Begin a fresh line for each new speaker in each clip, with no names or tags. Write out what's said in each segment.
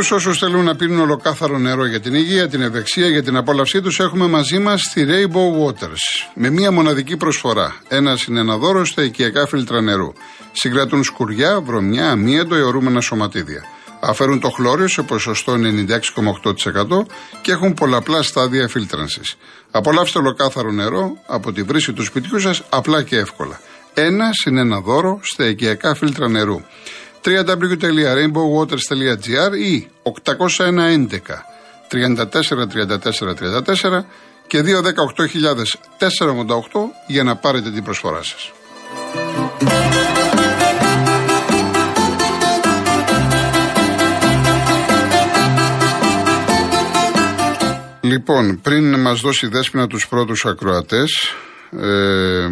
όλους όσους θέλουν να πίνουν ολοκάθαρο νερό για την υγεία, την ευεξία, για την απόλαυσή τους, έχουμε μαζί μας τη Rainbow Waters. Με μία μοναδική προσφορά. Ένα είναι ένα δώρο στα οικιακά φίλτρα νερού. Συγκρατούν σκουριά, βρωμιά, αμύαντο, αιωρούμενα σωματίδια. Αφαιρούν το χλώριο σε ποσοστό 96,8% και έχουν πολλαπλά στάδια φίλτρανσης. Απολαύστε ολοκάθαρο νερό από τη βρύση του σπιτιού σας απλά και εύκολα. Ένα είναι ένα δώρο στα οικιακά φίλτρα νερού www.rainbowwaters.gr ή 811 34 34 και 218.488 για να πάρετε την προσφορά σας. Λοιπόν, πριν μας δώσει δέσποινα τους πρώτους ακροατές, ε,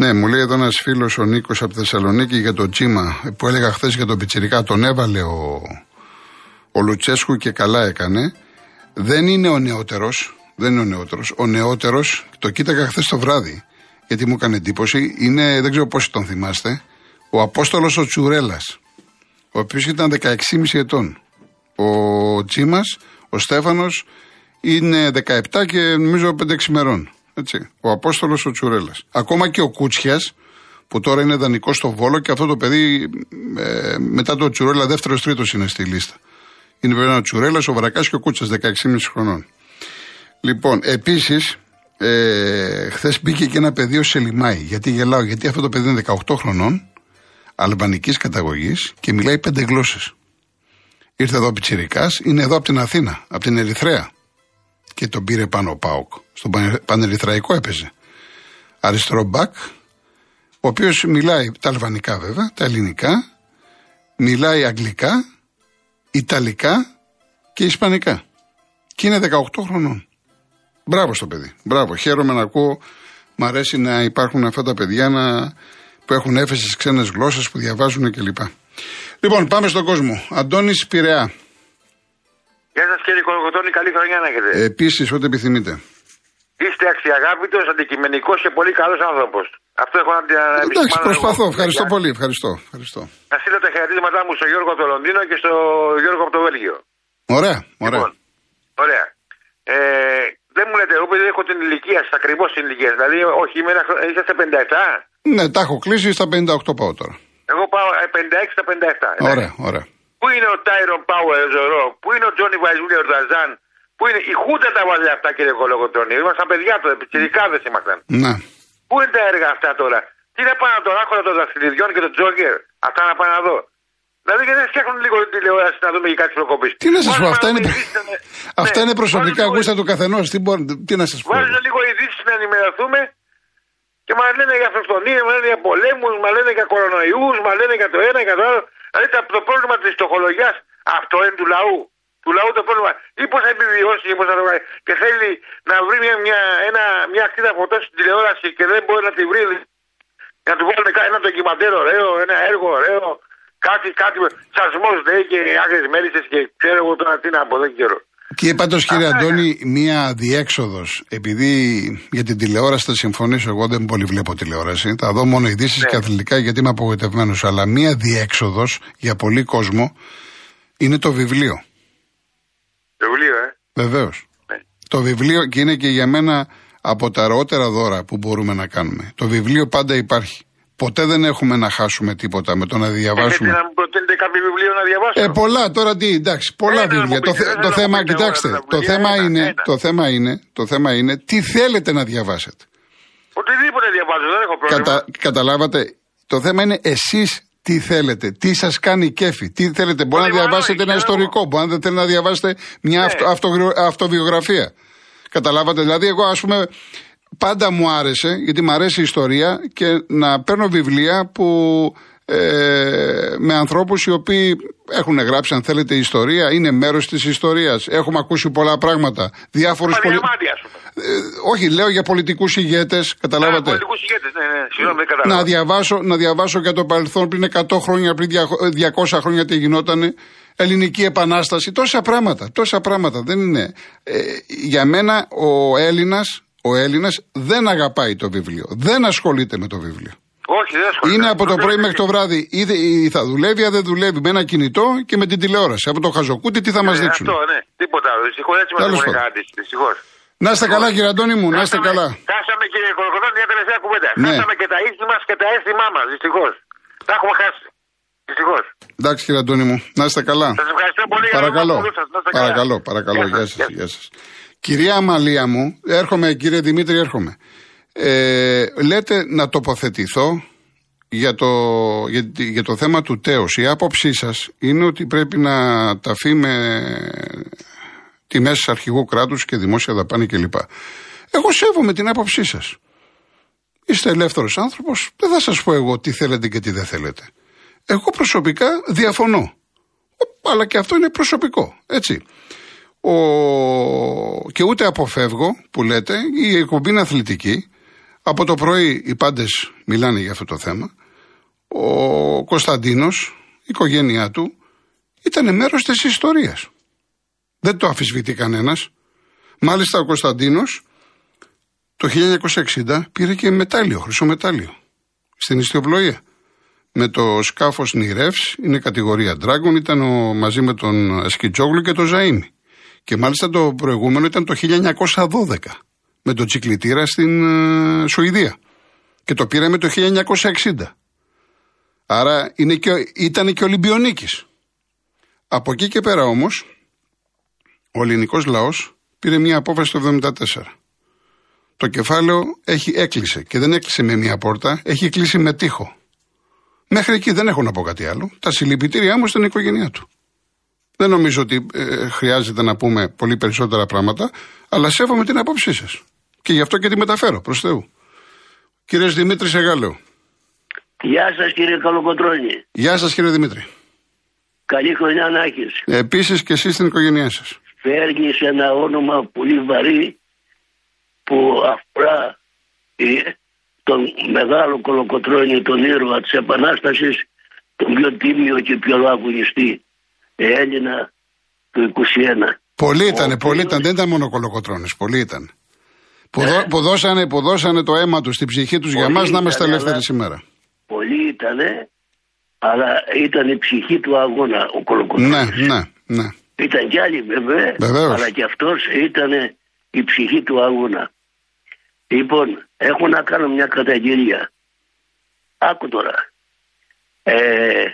ναι, μου λέει εδώ ένας φίλος ο Νίκος από Θεσσαλονίκη για το τσίμα που έλεγα χθες για τον Πιτσυρικά. Τον έβαλε ο, ο Λουτσέσκου και καλά έκανε. Δεν είναι ο νεότερος. Δεν είναι ο νεότερος. Ο νεότερος, το κοίταγα χθες το βράδυ, γιατί μου έκανε εντύπωση, είναι, δεν ξέρω πόσοι τον θυμάστε, ο Απόστολος ο Τσουρέλας, ο οποίος ήταν 16,5 ετών. Ο Τσίμα, ο Στέφανος, είναι 17 και νομίζω 5-6 μερών. Έτσι. Ο Απόστολος ο Τσουρέλας. Ακόμα και ο Κούτσιας, που τώρα είναι δανεικό στο Βόλο και αυτό το παιδί ε, μετά το Τσουρέλα δεύτερο-τρίτο είναι στη λίστα. Είναι βέβαια ο Τσουρέλας, ο Βρακά και ο Κούτσας, 16,5 χρονών. Λοιπόν, επίσης, ε, χθες μπήκε και ένα παιδί ο Σελιμάη. Γιατί γελάω, γιατί αυτό το παιδί είναι 18 χρονών, αλβανικής καταγωγής και μιλάει πέντε γλώσσες. Ήρθε εδώ πιτσυρικά, είναι εδώ από την Αθήνα, από την Ερυθρέα και τον πήρε πάνω ο Πάοκ. Στον Πανερυθραϊκό έπαιζε. Αριστερό μπακ, ο οποίος μιλάει τα αλβανικά βέβαια, τα ελληνικά, μιλάει αγγλικά, ιταλικά και ισπανικά. Και είναι 18 χρονών. Μπράβο στο παιδί. Μπράβο. Χαίρομαι να ακούω. Μ' αρέσει να υπάρχουν αυτά τα παιδιά να, που έχουν έφεση στι ξένες γλώσσες, που διαβάζουν κλπ. Λοιπόν, πάμε στον κόσμο. Αντώνης Πειραιά.
Γεια σας κύριε Κολοκοτώνη, καλή χρονιά να έχετε.
Επίσης, ό,τι επιθυμείτε.
Είστε αξιαγάπητος, αντικειμενικός και πολύ καλός άνθρωπος. Αυτό έχω να
επισημάνω. Εντάξει, προσπαθώ. Ευχαριστώ πολύ. Ευχαριστώ. ευχαριστώ.
Να στείλω τα χαιρετίσματά μου στον Γιώργο από το Λονδίνο και στον Γιώργο από το Βέλγιο.
Ωραία. ωραία.
Λοιπόν, ωραία. Ε, δεν μου λέτε, εγώ επειδή έχω την ηλικία σας, ακριβώς την ηλικία. Δηλαδή, όχι, είμαι, είσαστε 57.
Ναι, τα έχω κλείσει, στα 58 πάω τώρα.
Εγώ πάω 56 στα 57.
Ωραία, ωραία.
Πού είναι ο Τάιρον Πάουερ Ζωρό, πού είναι ο Τζόνι Βαϊζούλια ο Ταζάν, πού είναι. Η Χούντα τα βάλε αυτά κύριε Κολογοτρόνη. Ήμασταν παιδιά τότε, δεν ήμασταν.
Ναι.
Πού είναι τα έργα αυτά τώρα; Τι να πάω να τον άκουρα των δαχτυλιδιών και τον Τζόκερ; Αυτά να πάω να δω. Δηλαδή γιατί δεν φτιάχνουν λίγο την τηλεόραση να δούμε και κάτι προκοπής.
Τι να σας πω, αυτά είναι, αυτά είναι ναι. προσωπικά γούστα του καθενός. Τι, τι να σας πω.
Βάζουν λίγο ειδήσεις να ενημερωθούμε και μας λένε για αυτοκτονίες, μας λένε για πολέμους, μας λένε για κορονοϊούς, μας λένε για το ένα, για το άλλο. Δηλαδή το πρόβλημα της φτωχολογία αυτό είναι του λαού. Του λαού το πρόβλημα. Ή πώς θα επιβιώσει ή πώς θα το κάνει. Και θέλει να βρει μια, μια, ένα, μια ακτίδα φωτός στην τηλεόραση και δεν μπορεί να τη βρει. Να του βάλουν ένα ντοκιμαντέρ ωραίο, ένα έργο ωραίο. Κάτι, κάτι. Σασμός λέει και άκρε μέλισσες και ξέρω εγώ τώρα τι να πω, δεν ξέρω.
Και πάντως, κύριε Αντώνη, μία διέξοδος. Επειδή για την τηλεόραση θα συμφωνήσω, εγώ δεν πολύ βλέπω τηλεόραση. Θα δω μόνο ειδήσεις ναι. και αθλητικά γιατί είμαι απογοητευμένος. Αλλά μία διέξοδος για πολύ κόσμο είναι το βιβλίο.
Το βιβλίο, ε;
Βεβαίως. Ναι. Το βιβλίο και είναι και για μένα από τα αργότερα δώρα που μπορούμε να κάνουμε. Το βιβλίο πάντα υπάρχει. Ποτέ δεν έχουμε να χάσουμε τίποτα με το να διαβάσουμε.
Έχετε να μου προτείνετε κάποιο βιβλίο να διαβάσω;
Ε, πολλά τώρα τι, εντάξει, πολλά βιβλία. Το, το θέμα, κοιτάξτε, το θέμα, είναι, το θέμα είναι, το θέμα είναι τι θέλετε να διαβάσετε.
Οτιδήποτε διαβάζω, δεν έχω πρόβλημα. Κατα,
καταλάβατε, το θέμα είναι εσείς τι θέλετε, τι σας κάνει κέφι, τι θέλετε. Μπορεί να διαβάσετε ένα ιστορικό, μπορεί να θέλετε να διαβάσετε μια ναι. αυτοβιογραφία. Καταλάβατε, δηλαδή εγώ ας πούμε πάντα μου άρεσε, γιατί μου αρέσει η ιστορία και να παίρνω βιβλία που ε, με ανθρώπους οι οποίοι έχουν γράψει αν θέλετε ιστορία, είναι μέρος της ιστορίας, έχουμε ακούσει πολλά πράγματα. Διάφορους
πολι... ε,
όχι, λέω για πολιτικούς ηγέτες, καταλάβατε;
Α, πολιτικούς ηγέτες, ναι, ναι, συγγνώμη, δεν
να διαβάσω, να διαβάσω για το παρελθόν πριν 100 χρόνια, πριν 200 χρόνια τι γινότανε. Ελληνική Επανάσταση, τόσα πράγματα, τόσα πράγματα. Δεν είναι. Ε, για μένα ο Έλληνας ο Έλληνας δεν αγαπάει το βιβλίο. Δεν ασχολείται με το βιβλίο.
Όχι, δεν ασχολείται.
Είναι από το πρωί
Δεν-
μέχρι το βράδυ. Ή, δε- ή θα δουλεύει, αν δεν δουλεύει με ένα κινητό και με την τηλεόραση. Από το χαζοκούτι τι θα μας
Ε,
δείξουν;
Αυτό, ναι. Τίποτα άλλο. Δυστυχώς έτσι μας
Τέλος
έχουν
πάντων.
κρατήσει. Δυστυχώς.
Να είστε καλά, κύριε Αντώνη μου, να είστε καλά.
Χάσαμε κύριε Κολοκοτρώνη μια τελευταία κουβέντα.
Ναι.
Χάσαμε και τα ήθη μας και τα αίσθημά μας. Δυστυχώς. Τα έχουμε χάσει. Δυστυχώς.
Εντάξει, κύριε Αντώνη μου, να είστε καλά.
Σας ευχαριστώ πολύ για
Παρακαλώ,
τον σας. Να είστε καλά.
παρακαλώ, παρακαλώ.
Γεια
Γεια
σας,
σας, γεια σας. Κυρία Αμαλία μου, έρχομαι, κύριε Δημήτρη, έρχομαι. Ε, λέτε να τοποθετηθώ για το, για, τη- για το θέμα του τέος. Η άποψή σας είναι ότι πρέπει να ταφεί με τιμές αρχηγού κράτους και δημόσια δαπάνη κλπ. Εγώ σέβομαι την άποψή σας. Είστε ελεύθερος άνθρωπος, δεν θα σας πω εγώ τι θέλετε και τι δεν θέλετε. Εγώ προσωπικά διαφωνώ. Αλλά και αυτό είναι προσωπικό, έτσι. Ο... Και ούτε αποφεύγω που λέτε, η εκπομπή είναι αθλητική. Από το πρωί οι πάντες μιλάνε για αυτό το θέμα. Ο Κωνσταντίνος, η οικογένειά του, ήταν μέρος της ιστορίας. Δεν το αφισβητεί κανένας. Μάλιστα ο Κωνσταντίνος το 1960 πήρε και μετάλλιο, χρυσό μετάλλιο, στην ιστιοπλοεία. Με το σκάφος Νιρεύς, είναι κατηγορία Dragon, ήταν ο, μαζί με τον Σκιτζόγλου και τον Ζαΐμι. Και μάλιστα το προηγούμενο ήταν το 1912, με τον Τσικλητήρα στην ε, Σουηδία. Και το πήραμε το 1960. Άρα είναι και, ήταν και Ολυμπιονίκης. Από εκεί και πέρα όμως, ο ελληνικός λαός πήρε μια απόφαση το 1974. Το κεφάλαιο έχει έκλεισε και δεν έκλεισε με μια πόρτα, έχει κλείσει με τείχο. Μέχρι εκεί δεν έχω να πω κάτι άλλο. Τα συλληπιτήριά μου στην οικογένειά του. Δεν νομίζω ότι ε, χρειάζεται να πούμε πολύ περισσότερα πράγματα, αλλά σέβομαι την απόψή σας. Και γι' αυτό και τη μεταφέρω προς Θεού. Κύριε Δημήτρη Εγάλεο.
Γεια σας κύριε Καλοκοτρώνη.
Γεια σας κύριε Δημήτρη.
Καλή χρονιά να έχεις.
Επίσης και εσείς στην οικογένειά σας.
Φέρνει ένα όνομα πολύ βαρύ που αφορά ε, τον μεγάλο Κολοκοτρώνη, τον ήρωα της Επανάστασης, τον πιο τίμιο και πιο αγωνιστή Έλληνα του 21.
Πολλοί ήταν,
Ο
πολλοί
οποίος-
ήταν, δεν ήταν μόνο κολοκοτρώνες, πολλοί ήταν. Που, δώ- που, δώσανε, που δώσανε το αίμα τους στην ψυχή τους για
Πολλοί
μας να είμαστε
ήταν,
ελεύθεροι
αλλά-
σήμερα.
Πολλοί ήτανε, αλλά ήταν η ψυχή του αγώνα ο Κολοκοτρώνης.
Ναι, ναι, ναι.
Ήταν κι άλλοι βέβαια,
Βεβαίως.
αλλά και αυτός ήταν η ψυχή του αγώνα. Λοιπόν, έχω να κάνω μια καταγγελία. Άκου τώρα. Ε,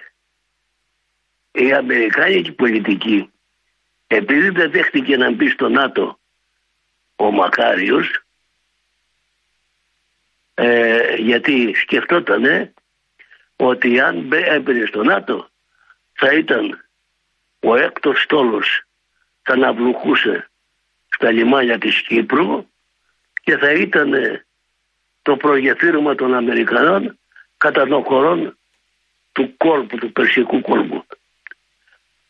η Αμερικάνικη πολιτική, επειδή δεν δέχτηκε να μπει στο ΝΑΤΟ ο Μακάριος, ε, γιατί σκεφτότανε ότι αν μπε- έμπαινε στο ΝΑΤΟ θα ήταν ο έκτος στόλος θα ναυλουχούσε στα λιμάνια της Κύπρου και θα ήταν το προγεφύρωμα των Αμερικανών κατά των χωρών του κόλπου, του Περσικού κόλπου.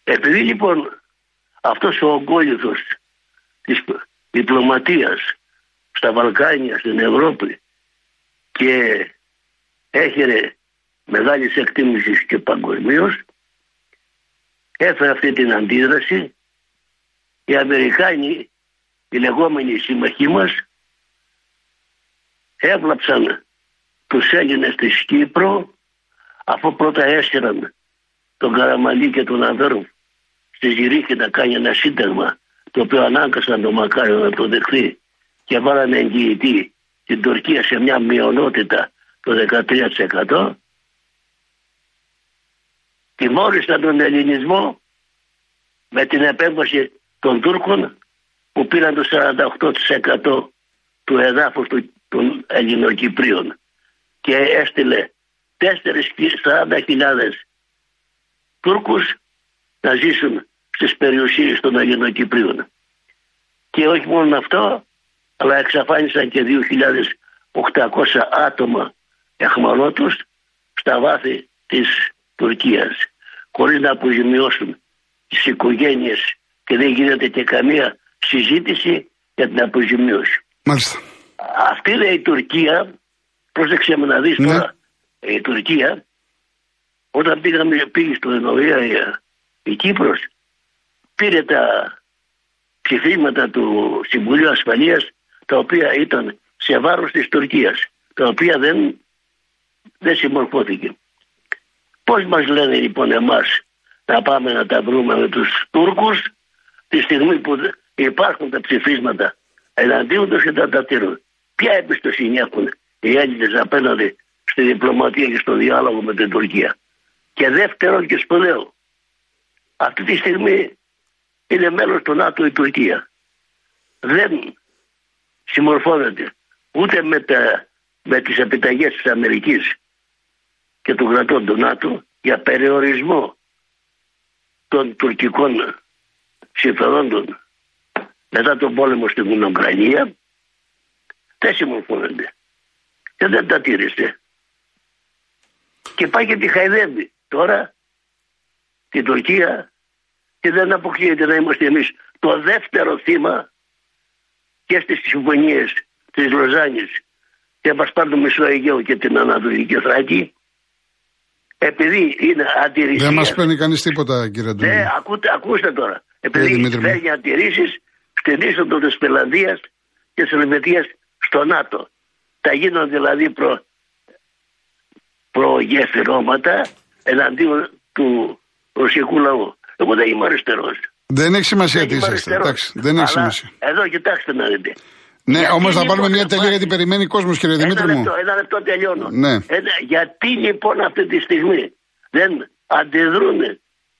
Επειδή λοιπόν αυτός ο ογκόλυθος της διπλωματίας στα Βαλκάνια, στην Ευρώπη και έχερε μεγάλης εκτίμησης και παγκοσμίως, έφερε αυτή την αντίδραση. Οι Αμερικάνοι, οι λεγόμενοι σύμμαχοί μας, έβλαψαν τους Έλληνες της Κύπρου αφού πρώτα έσυραν τον Καραμαλή και τον Αβέρου στη Ζηρίχη να κάνει ένα σύνταγμα το οποίο ανάγκασαν τον Μακάριο να το δεχθεί. Και βάλανε εγγυητή την Τουρκία σε μια μειονότητα το 13% τιμώρησαν τον ελληνισμό με την επέμβαση των Τούρκων που πήραν το 48% του εδάφους του, των Ελληνοκυπρίων. Και έστειλε 4.000 Τούρκους να ζήσουν στις περιουσίες των Ελληνοκυπρίων. Και όχι μόνο αυτό, αλλά εξαφάνισαν και 2.800 άτομα εχμαλώτους στα βάθη της Τουρκίας χωρίς να αποζημιώσουν τις οικογένειες και δεν γίνεται και καμία συζήτηση για την αποζημίωση.
Μάλιστα.
Αυτή είναι η Τουρκία, πρόσεξε με να δεις
Ναι.
τώρα, η Τουρκία όταν πήγαμε, πήγε στο Ενωία η, η Κύπρος πήρε τα ψηφίσματα του Συμβουλίου Ασφαλείας τα οποία ήταν σε βάρος της Τουρκίας τα οποία δεν δεν συμμορφώθηκε. Πώς μας λένε λοιπόν εμάς να πάμε να τα βρούμε με τους Τούρκους τη στιγμή που υπάρχουν τα ψηφίσματα εναντίον τους και τα τηρούν. Ποια εμπιστοσύνη έχουν οι Έλληνες απέναντι στη διπλωματία και στο διάλογο με την Τουρκία; Και δεύτερο και σπουδαίο, αυτή τη στιγμή είναι μέλος του ΝΑΤΟ η Τουρκία. Δεν συμμορφώνεται ούτε με, τα, με τις επιταγές της Αμερικής και των κρατών του ΝΑΤΟ για περιορισμό των τουρκικών συμφερόντων μετά τον πόλεμο στην Ουκρανία δεν συμμορφώνονται και δεν τα τήρησε. Και πάει και τη χαϊδεύει τώρα την Τουρκία και δεν αποκλείεται να είμαστε εμείς το δεύτερο θύμα και στις συμφωνίες της Λοζάνης και μας πάρει το Μισό Αιγαίο και την Ανατολική Θράκη επειδή είναι αντιρρησία.
Δεν μας παίρνει κανείς τίποτα, κύριε Ντούλη.
Ναι, ακούτε, ακούστε τώρα. Επειδή ε, φέρνει αντιρρήσεις στην είσοδο της Πελανδία και της Ελβετίας στο ΝΑΤΟ. Τα γίνονται δηλαδή προ, προγεφυρώματα εναντίον του ρωσικού λαού. Εγώ δεν είμαι αριστερός.
Δεν έχει σημασία τι είσαστε. δεν έχει σημασία.
Εδώ κοιτάξτε να δείτε.
Ναι, όμως θα πάρουμε μια τελεία γιατί περιμένει κόσμος, κύριε Δημήτρη μου.
Λεπτό, ένα λεπτό τελειώνω.
Ναι.
Ένα, γιατί λοιπόν αυτή τη στιγμή δεν αντιδρούν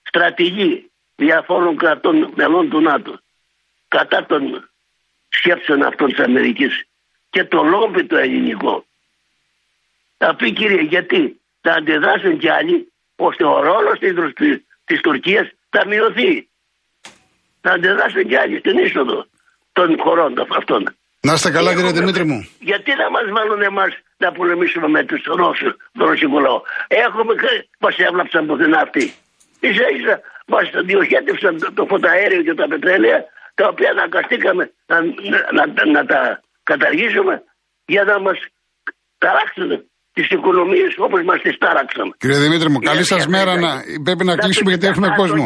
στρατηγοί διαφόρων κρατών μελών του ΝΑΤΟ κατά των σκέψεων αυτών της Αμερικής και το λόμπι το ελληνικό. Θα πει κύριε γιατί θα αντιδράσουν κι άλλοι ώστε ο ρόλος της Τουρκίας θα μειωθεί. Θα αντιδράσουν κι άλλοι στην είσοδο των χωρών αυτών.
Να είστε καλά, κύριε Δημήτρη μου.
Γιατί να μας βάλουν εμάς να πολεμήσουμε με τους Ρώσους, το ρωσικό λαό; Έχουμε, μας έβλαψαν πουθενά αυτοί. σα ίσα μας διοχέτευσαν το, το φωταέριο και τα πετρέλαια, τα οποία αναγκαστήκαμε να, να, να, να τα καταργήσουμε για να μας ταράξουν τις οικονομίες όπως μας τις τάραξαν.
Κύριε Δημήτρη μου, καλή σας μέρα. Να... Πρέπει να κλείσουμε γιατί έχουμε κόσμο.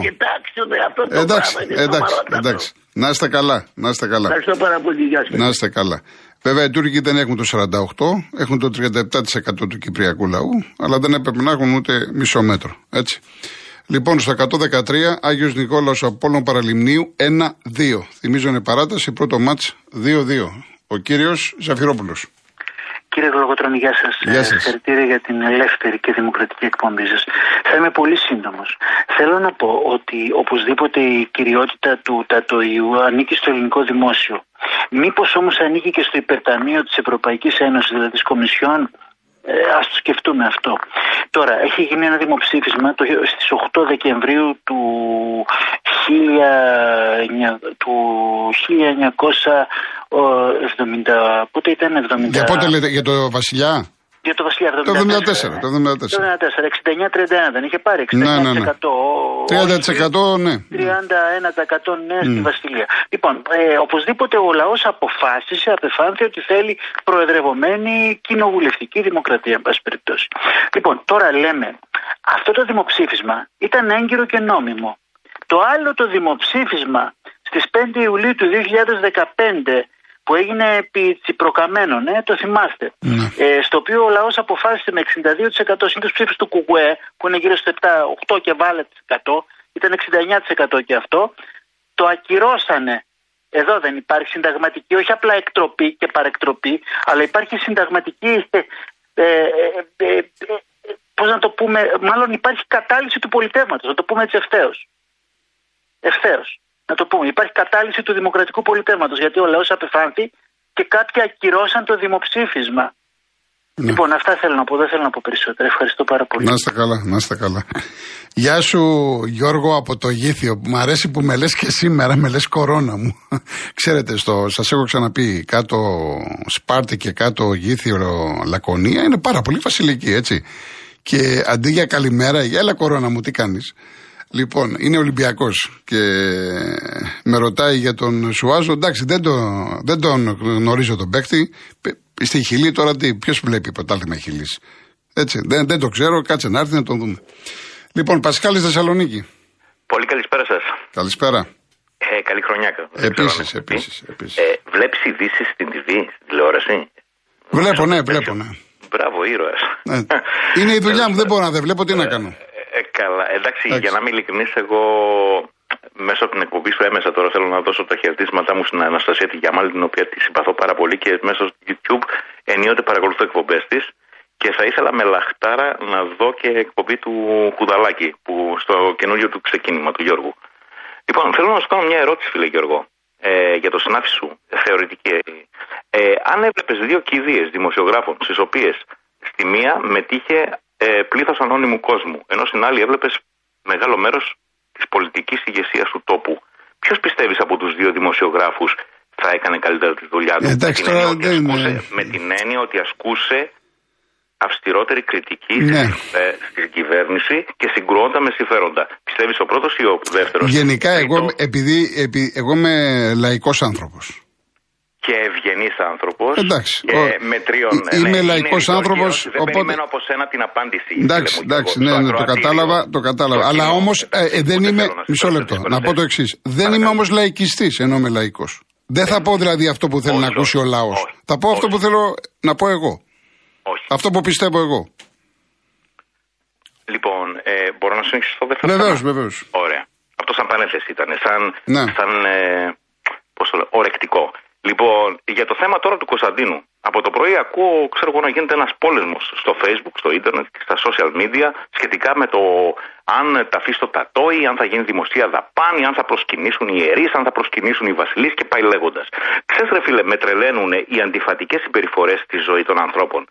αυτό το
εντάξει, εντάξει, εντάξει. Να είστε καλά. Να είστε καλά.
Ευχαριστώ πάρα πολύ. Γεια
Να είστε καλά. Βέβαια, οι Τούρκοι δεν έχουν το 48, έχουν το 37% του Κυπριακού λαού, αλλά δεν έπρεπε να έχουν ούτε μισό μέτρο. Έτσι. Λοιπόν, στο 113, Άγιος Νικόλαος Απόλλων Παραλιμνίου 1-2. Θυμίζω είναι παράταση, πρώτο μάτς 2-2. Ο κύριος Ζαφυρόπουλος.
Κύριε Γλωγοτρόνη, γεια σας.
Γεια σας.
Συγχαρητήρια για την ελεύθερη και δημοκρατική εκπομπή σας. Θα είμαι πολύ σύντομος. Θέλω να πω ότι οπωσδήποτε η κυριότητα του Τατοϊού ανήκει στο ελληνικό δημόσιο. Μήπως όμως ανήκει και στο υπερταμείο της Ευρωπαϊκής Ένωσης, δηλαδή της Κομισιόν, ε, ας το σκεφτούμε αυτό. Τώρα, έχει γίνει ένα δημοψήφισμα το, στις 8 Δεκεμβρίου του, 1900, του 1970, πότε ήταν 70...
Για πότε λέτε, για το Βασιλιά;
Για το Βασιλιά, 74.
Το 74. Το
74, 69-31 δεν είχε πάρει, 69%.
Ναι, ναι, ναι. 30% ναι.
31% ναι mm. στη Βασιλεία. Λοιπόν, ε, οπωσδήποτε ο λαός αποφάσισε, απεφάνθη ότι θέλει προεδρευομένη κοινοβουλευτική δημοκρατία, εν πάση περιπτώσει. Λοιπόν, τώρα λέμε, αυτό το δημοψήφισμα ήταν έγκυρο και νόμιμο. Το άλλο το δημοψήφισμα στις 5 Ιουλίου του 2015 που έγινε επί τσιπροκαμένων, ε, το θυμάστε.
Ναι.
Ε, στο οποίο ο λαός αποφάσισε με 62% σύντοση ψήφους του Κουκουέ, που είναι γύρω στο 7, 8 και βάλε 100, ήταν 69% και αυτό, το ακυρώσανε. Εδώ δεν υπάρχει συνταγματική, όχι απλά εκτροπή και παρεκτροπή, αλλά υπάρχει συνταγματική, ε, ε, ε, ε πώς να το πούμε, μάλλον υπάρχει κατάλυση του πολιτεύματος, να το πούμε έτσι ευθέως. Ευθέως να το πούμε. Υπάρχει κατάλυση του δημοκρατικού πολιτεύματος γιατί ο λαός απεφάνθη και κάποιοι ακυρώσαν το δημοψήφισμα. Ναι. Λοιπόν, αυτά θέλω να πω. Δεν θέλω να πω περισσότερα. Ευχαριστώ πάρα πολύ.
Να είστε καλά, να είστε καλά. Γεια σου, Γιώργο από το Γήθιο. Μ' αρέσει που με λες και σήμερα, με λες κορώνα μου. Ξέρετε, στο, σας έχω ξαναπεί, κάτω Σπάρτη και κάτω Γήθιο Λακωνία είναι πάρα πολύ βασιλική, έτσι. Και αντί για καλημέρα, για έλα κορώνα μου, τι κάνεις; Λοιπόν, είναι Ολυμπιακός και με ρωτάει για τον Σουάζο. Εντάξει, δεν, το, δεν τον γνωρίζω τον παίκτη. Στη Χιλή τώρα τι, ποιος βλέπει πρωτάθλημα Χιλής. Έτσι, δεν, δεν το ξέρω, κάτσε να έρθει να τον δούμε. Λοιπόν, Πασχάλη Θεσσαλονίκη.
Πολύ καλησπέρα σας.
Καλησπέρα.
Ε, καλή χρονιά.
Επίσης, επίσης. Επίσης.
Ε, Βλέπεις ειδήσεις στην TV, στην τηλεόραση;
Βλέπω, ναι, βλέπω, ναι.
Μπράβο, ήρωας.
Ε, είναι η δουλειά μου, δεν μπορώ να δεν βλέπω τι να κάνω.
Ε, καλά, εντάξει,
Εντάξει.
για να είμαι ειλικρινής, εγώ μέσω από την εκπομπή σου έμεσα τώρα θέλω να δώσω τα χαιρετίσματά μου στην Αναστασία τη Γιαμάλη, την οποία τη συμπαθώ πάρα πολύ και μέσω στο YouTube ενίοτε παρακολουθώ εκπομπές της. Και θα ήθελα με λαχτάρα να δω και εκπομπή του Κουδαλάκη που στο καινούριο του ξεκίνημα του Γιώργου. Λοιπόν, θέλω να σου κάνω μια ερώτηση, φίλε Γιώργο, ε, για το συνάφι σου, θεωρητική. Ε, αν έβλεπες δύο κηδείες δημοσιογράφων, στις οποίες στη μία μετήχε ε, πλήθος ανώνυμου κόσμου, ενώ στην άλλη έβλεπες μεγάλο μέρος της πολιτικής ηγεσίας του τόπου. Ποιος πιστεύεις από τους δύο δημοσιογράφους θα έκανε καλύτερα τη δουλειά του,
Ε, εντάξει,
με, την
τώρα
έννοια ότι
δεν είναι-
ασκούσε, με την έννοια ότι ασκούσε αυστηρότερη κριτική
Ναι.
ε, στην κυβέρνηση και συγκρουόντα με συμφέροντα. Πιστεύεις ο πρώτος ή ο δεύτερος;
Γενικά, εγώ, επειδή, επει- εγώ είμαι λαϊκός άνθρωπος.
Και ευγενής άνθρωπος.
Εντάξει,
Και
ο-
μετρίων.
ε, είμαι
είναι
λαϊκός
ρητός
άνθρωπος,
καιρός, Δεν
οπότε-
περιμένω από σένα την απάντηση.
Εντάξει,
φίλε μου,
εντάξει,
Γιώργο,
ναι,
στο
ναι, το
ακροατήριο,
κατάλαβα, το κατάλαβα.
στο
Αλλά
κοινό.
όμως δεν
Ούτε
είμαι.
θέλω να
Μισό
σε
λεπτό.
δυσκολευτώ.
Να πω το εξής. Δεν είμαι
Παρακαλώ.
όμως λαϊκιστής ενώ είμαι λαϊκός. Δεν θα πω δηλαδή αυτό που θέλει
Όχι,
να ακούσει ο
όχι,
λαός.
όχι,
Θα πω αυτό
όχι.
που θέλω να πω εγώ.
Όχι.
Αυτό που πιστεύω εγώ.
Λοιπόν, ε, μπορώ να συνεχίσω το δεύτερο
Βεβαίως,
θέμα;
βεβαίως.
Ωραία. Αυτό σαν πανέθεση ήταν. Σαν,
Ναι.
σαν ε, πώς το λέω, ορεκτικό. Λοιπόν, για το θέμα τώρα του Κωνσταντίνου. Από το πρωί ακούω, ξέρω εγώ, να γίνεται ένας πόλεμος στο Facebook, στο ίντερνετ και στα social media σχετικά με το αν τα αφήσει το τατόι, αν θα γίνει δημοσία δαπάνη, αν θα προσκυνήσουν οι ιερείς, αν θα προσκυνήσουν οι βασιλείς και πάει λέγοντας. Ξέρεις ρε φίλε, με τρελαίνουν οι αντιφατικές συμπεριφορές στη ζωή των ανθρώπων.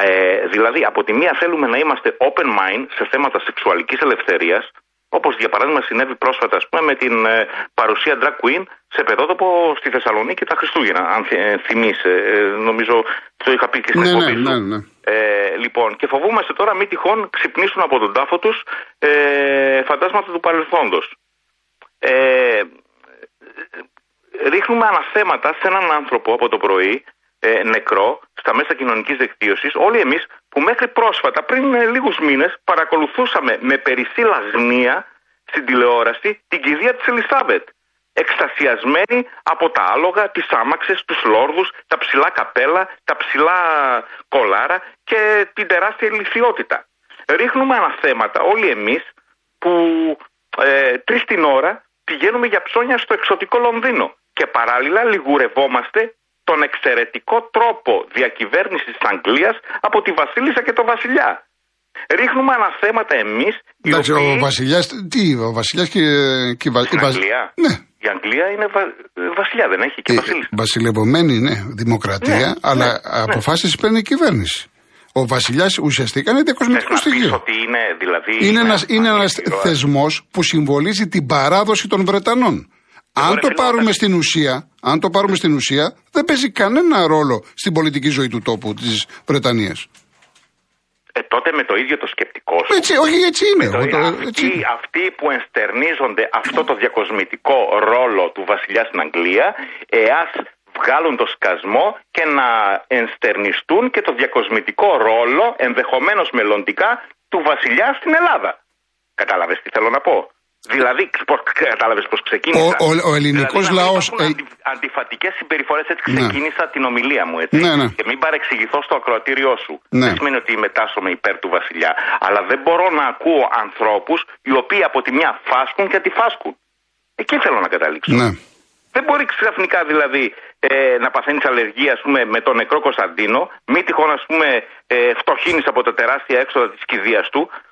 Ε, δηλαδή, από τη μία θέλουμε να είμαστε open mind σε θέματα σεξουαλικής ελευθερίας, Όπως για παράδειγμα συνέβη πρόσφατα ας πούμε, με την ε, παρουσία drag queen σε παιδότοπο στη Θεσσαλονίκη τα Χριστούγεννα. Αν θυ- ε, θυμίσαι, ε, νομίζω το είχα πει και στην
Ναι, ναι,
εκπομπή σου.
ναι, ναι.
Ε, λοιπόν, και φοβούμαστε τώρα μη τυχόν ξυπνήσουν από τον τάφο τους ε, φαντάσματα του παρελθόντος. Ε, ρίχνουμε αναθέματα σε έναν άνθρωπο από το πρωί, ε, νεκρό, στα μέσα κοινωνικής δικτύωσης, όλοι εμείς που μέχρι πρόσφατα, πριν ε, λίγους μήνες, παρακολουθούσαμε με περισσή λαγνία στην τηλεόραση την κηδεία της Ελισάβετ. Εκστασιασμένη από τα άλογα, τις άμαξες, τους λόρδους, τα ψηλά καπέλα, τα ψηλά κολάρα και την τεράστια ηλικιότητα. Ρίχνουμε αναθέματα όλοι εμείς που ε, τρεις την ώρα πηγαίνουμε για ψώνια στο εξωτικό Λονδίνο και παράλληλα λιγουρευόμαστε τον εξαιρετικό τρόπο διακυβέρνησης της Αγγλίας από τη Βασίλισσα και τον Βασιλιά. Ρίχνουμε αναθέματα εμείς οι
Εντάξει,
οποίοι...
ο Βασιλιάς. Τι, ο Βασιλιάς και, και η Βα-
Στην
η Βα-
Αγγλία.
Ναι.
Η Αγγλία είναι βα... βασιλιά, δεν έχει και
Ε,
βασίλισσα.
βασιλευωμένη, ναι, δημοκρατία,
Ναι,
αλλά
ναι, ναι.
αποφάσεις παίρνει η κυβέρνηση. Ο Βασιλιάς ουσιαστικά είναι
Θες
διακοσμητικό
να πεις
στοιχείο.
ότι είναι δηλαδή...
Είναι ένα είναι
ανής
ένας
ήρωας.
θεσμός που συμβολίζει την παράδοση των Βρετανών. Αν
ρε
το
φίλε,
πάρουμε
όταν-
στην ουσία, αν το πάρουμε στην ουσία, δεν παίζει κανένα ρόλο στην πολιτική ζωή του τόπου της Βρετανίας.
Ε, τότε με το ίδιο το σκεπτικό σου.
Έτσι, όχι έτσι είναι.
Το-
Εγώ το-
αυτοί,
έτσι είναι.
αυτοί που ενστερνίζονται αυτό το διακοσμητικό ρόλο του βασιλιά στην Αγγλία, εάς βγάλουν το σκασμό και να ενστερνιστούν και το διακοσμητικό ρόλο, ενδεχομένως μελλοντικά, του βασιλιά στην Ελλάδα. Κατάλαβες τι θέλω να πω; Δηλαδή, πώς, κατάλαβες πώς ξεκίνησα;
Ο- ο- ο ελληνικός
δηλαδή, να μην
λαός,
υπάρχουν
ε,
αντι, αντιφατικές συμπεριφορές, έτσι
Ναι.
ξεκίνησα την ομιλία μου, έτσι.
Ναι, ναι.
Και μην παρεξηγηθώ στο ακροατήριό σου.
Ναι.
Δεν σημαίνει ότι μετάσχομαι υπέρ του βασιλιά. Αλλά δεν μπορώ να ακούω ανθρώπους οι οποίοι από τη μια φάσκουν και αντιφάσκουν. Εκεί θέλω να καταλήξω.
Ναι.
Δεν μπορεί ξαφνικά δηλαδή ε, να παθαίνεις αλλεργία ας πούμε, με τον νεκρό Κωνσταντίνο, μη τυχόν ας πούμε ε, φτωχύνεις από τα τεράστια έξοδα της κηδείας του, ε,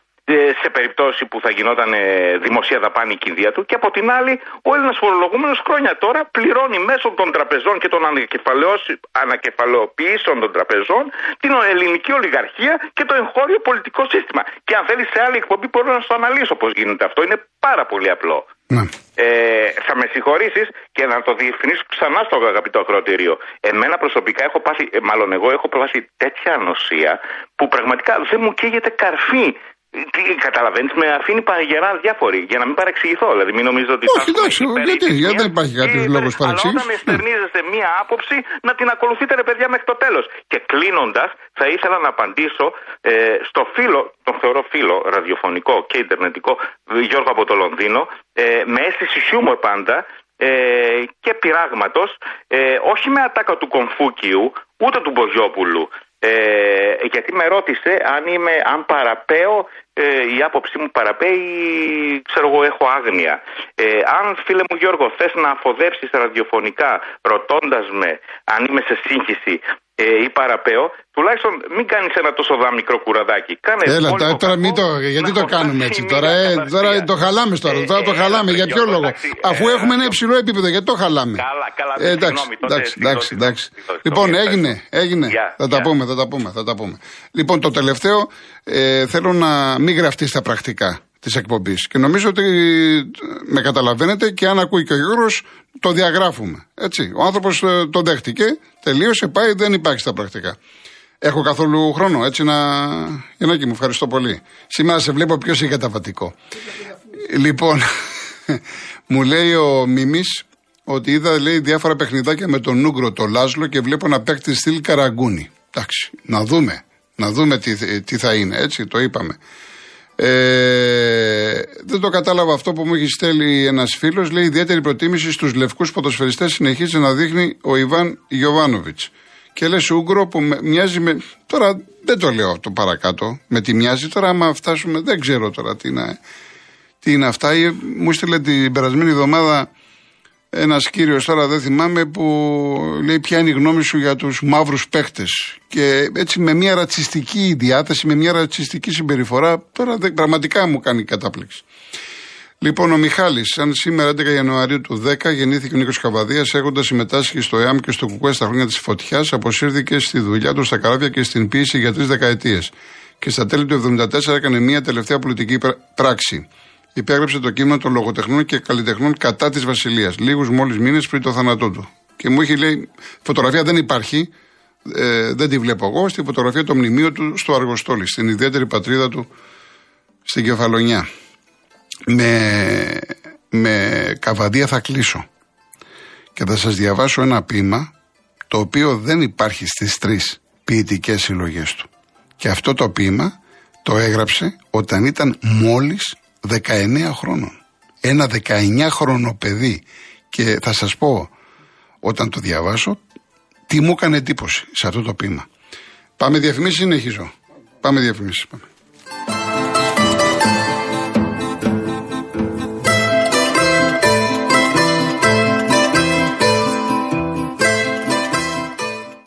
σε περίπτωση που θα γινόταν ε, δημοσία δαπάνη η κηδεία του και από την άλλη ο Έλληνας φορολογούμενος χρόνια τώρα πληρώνει μέσω των τραπεζών και των ανακεφαλαιώσει- ανακεφαλαιοποιήσεων των τραπεζών την ελληνική ολιγαρχία και το εγχώριο πολιτικό σύστημα. Και αν θέλεις σε άλλη εκπομπή μπορώ να σου αναλύσω πώς γίνεται αυτό. Είναι πάρα πολύ απλό.
Ναι.
Ε, θα με συγχωρήσεις και να το διευκρινίσω ξανά στο αγαπητό ακροατήριο. Εμένα προσωπικά έχω πάθει, ε, μάλλον εγώ έχω πάθει τέτοια ανοσία που πραγματικά δεν μου καίγεται καρφί. Τι καταλαβαίνεις, με αφήνει παγερά διάφοροι για να μην παρεξηγηθώ. Δηλαδή, μην νομίζω ότι.
Όχι,
θα έχουμε
εντάξει,
υπέρ
γιατί,
της
γιατί
μίας
δεν υπάρχει
ή
κάποιος
υπέρ
λόγος
της. Αλλά
παρεξήγησης;
Όταν εστερνίζεστε μία άποψη, να την ακολουθείτε, ρε παιδιά, μέχρι το τέλος. Και κλείνοντας, θα ήθελα να απαντήσω ε, στο φίλο, τον θεωρώ φίλο ραδιοφωνικό και ιντερνετικό, Γιώργο από το Λονδίνο, ε, με αίσθηση χιούμορ πάντα ε, και πειράγματος, ε, όχι με ατάκα του Κομφούκιου, ούτε του Μπογιόπουλου, Ε, γιατί με ρώτησε αν, είμαι, αν παραπέω, ε, η άποψή μου παραπέει, ξέρω εγώ έχω άγνοια. Ε, αν φίλε μου Γιώργο θες να αφοδέψεις ραδιοφωνικά ρωτώντας με αν είμαι σε σύγχυση ε, ή παραπέω, τουλάχιστον μην κάνεις ένα τόσο δάμικρο κουραδάκι. Κάνε
Έλα, τώρα, τώρα μην το, γιατί το κάνουμε έτσι. Τώρα, ε, τώρα το χαλάμε τώρα.
Ε,
τώρα το
ε,
χαλάμε.
ε,
Για ποιο
Γιώργο,
λόγο;
εντάξει,
Αφού
ε,
έχουμε ένα
ε,
υψηλό επίπεδο, γιατί το χαλάμε;
Καλά, καλά,
Ε,
δεν
εντάξει,
συγγνώμη, τότε
εντάξει, εντάξει,
συγγνώμη,
εντάξει.
συγγνώμη,
Λοιπόν,
συγγνώμη,
έγινε, έγινε.
Γεια,
Θα τα
γεια.
πούμε, θα τα πούμε, θα τα πούμε. Λοιπόν, το τελευταίο ε, θέλω να μην γραφτείς στα πρακτικά της εκπομπής. Και νομίζω ότι ε, με καταλαβαίνετε και αν ακούει και ο Γιώργος το διαγράφουμε. Έτσι. Ο άνθρωπος το δέχτηκε, τελείωσε, πάει, δεν υπάρχει στα πρακτικά. Έχω καθόλου χρόνο, έτσι να. Γιαννάκη μου, ευχαριστώ πολύ. Σήμερα σε βλέπω πιο συγκαταβατικό. Λοιπόν, μου λέει ο Μίμης ότι είδα λέει, διάφορα παιχνιδάκια με τον Νούγκρο, το Λάσλο και βλέπω να παίξει στυλ καραγκούνι. Εντάξει, να δούμε. Να δούμε τι, τι θα είναι, έτσι, το είπαμε. Ε, δεν το κατάλαβα αυτό που μου έχει στέλνει ένας φίλος. Λέει ιδιαίτερη προτίμηση στους λευκούς ποδοσφαιριστές συνεχίζει να δείχνει ο Ιβάν Γιοβάνοβιτ. Και λες Ούγκρο που με, μοιάζει με. Τώρα δεν το λέω το παρακάτω. Με τι μοιάζει τώρα, άμα φτάσουμε. Δεν ξέρω τώρα τι είναι, τι είναι αυτά. Ε, Μου στείλε την περασμένη εβδομάδα ένας κύριος τώρα δεν θυμάμαι που λέει ποια είναι η γνώμη σου για τους μαύρους παίχτες. Και έτσι με μια ρατσιστική διάθεση, με μια ρατσιστική συμπεριφορά, τώρα δεν, πραγματικά μου κάνει κατάπληξη. Λοιπόν, ο Μιχάλης, αν σήμερα 11 Ιανουαρίου του 10 γεννήθηκε ο Νίκος Καβαδίας, έχοντας συμμετάσχει στο ΕΑΜ και στο ΚΟΚΟΕ στα χρόνια της φωτιάς, αποσύρθηκε στη δουλειά του στα καράβια και στην ποιήση για τρεις δεκαετίες. Και στα τέλη του 1974 έκανε μια τελευταία πολιτική πράξη. Υπέγραψε το κείμενο των λογοτεχνών και καλλιτεχνών κατά της Βασιλείας, λίγους μόλις μήνες πριν το θάνατό του. Και μου είχε λέει: Φωτογραφία δεν υπάρχει, ε, δεν τη βλέπω εγώ. Στη φωτογραφία το μνημείο του στο Αργοστόλι, στην ιδιαίτερη πατρίδα του στην Κεφαλονιά. Με, με καβαδία θα κλείσω και θα σας διαβάσω ένα ποίημα το οποίο δεν υπάρχει στις τρεις ποιητικές συλλογές του. Και αυτό το ποίημα το έγραψε όταν ήταν μόλις 19 χρόνων. Ένα 19 χρονο παιδί και θα σας πω όταν το διαβάσω τι μου έκανε εντύπωση σε αυτό το ποίημα. Πάμε διαφημίσεις συνεχίζω; Πάμε διαφημίσεις. Πάμε.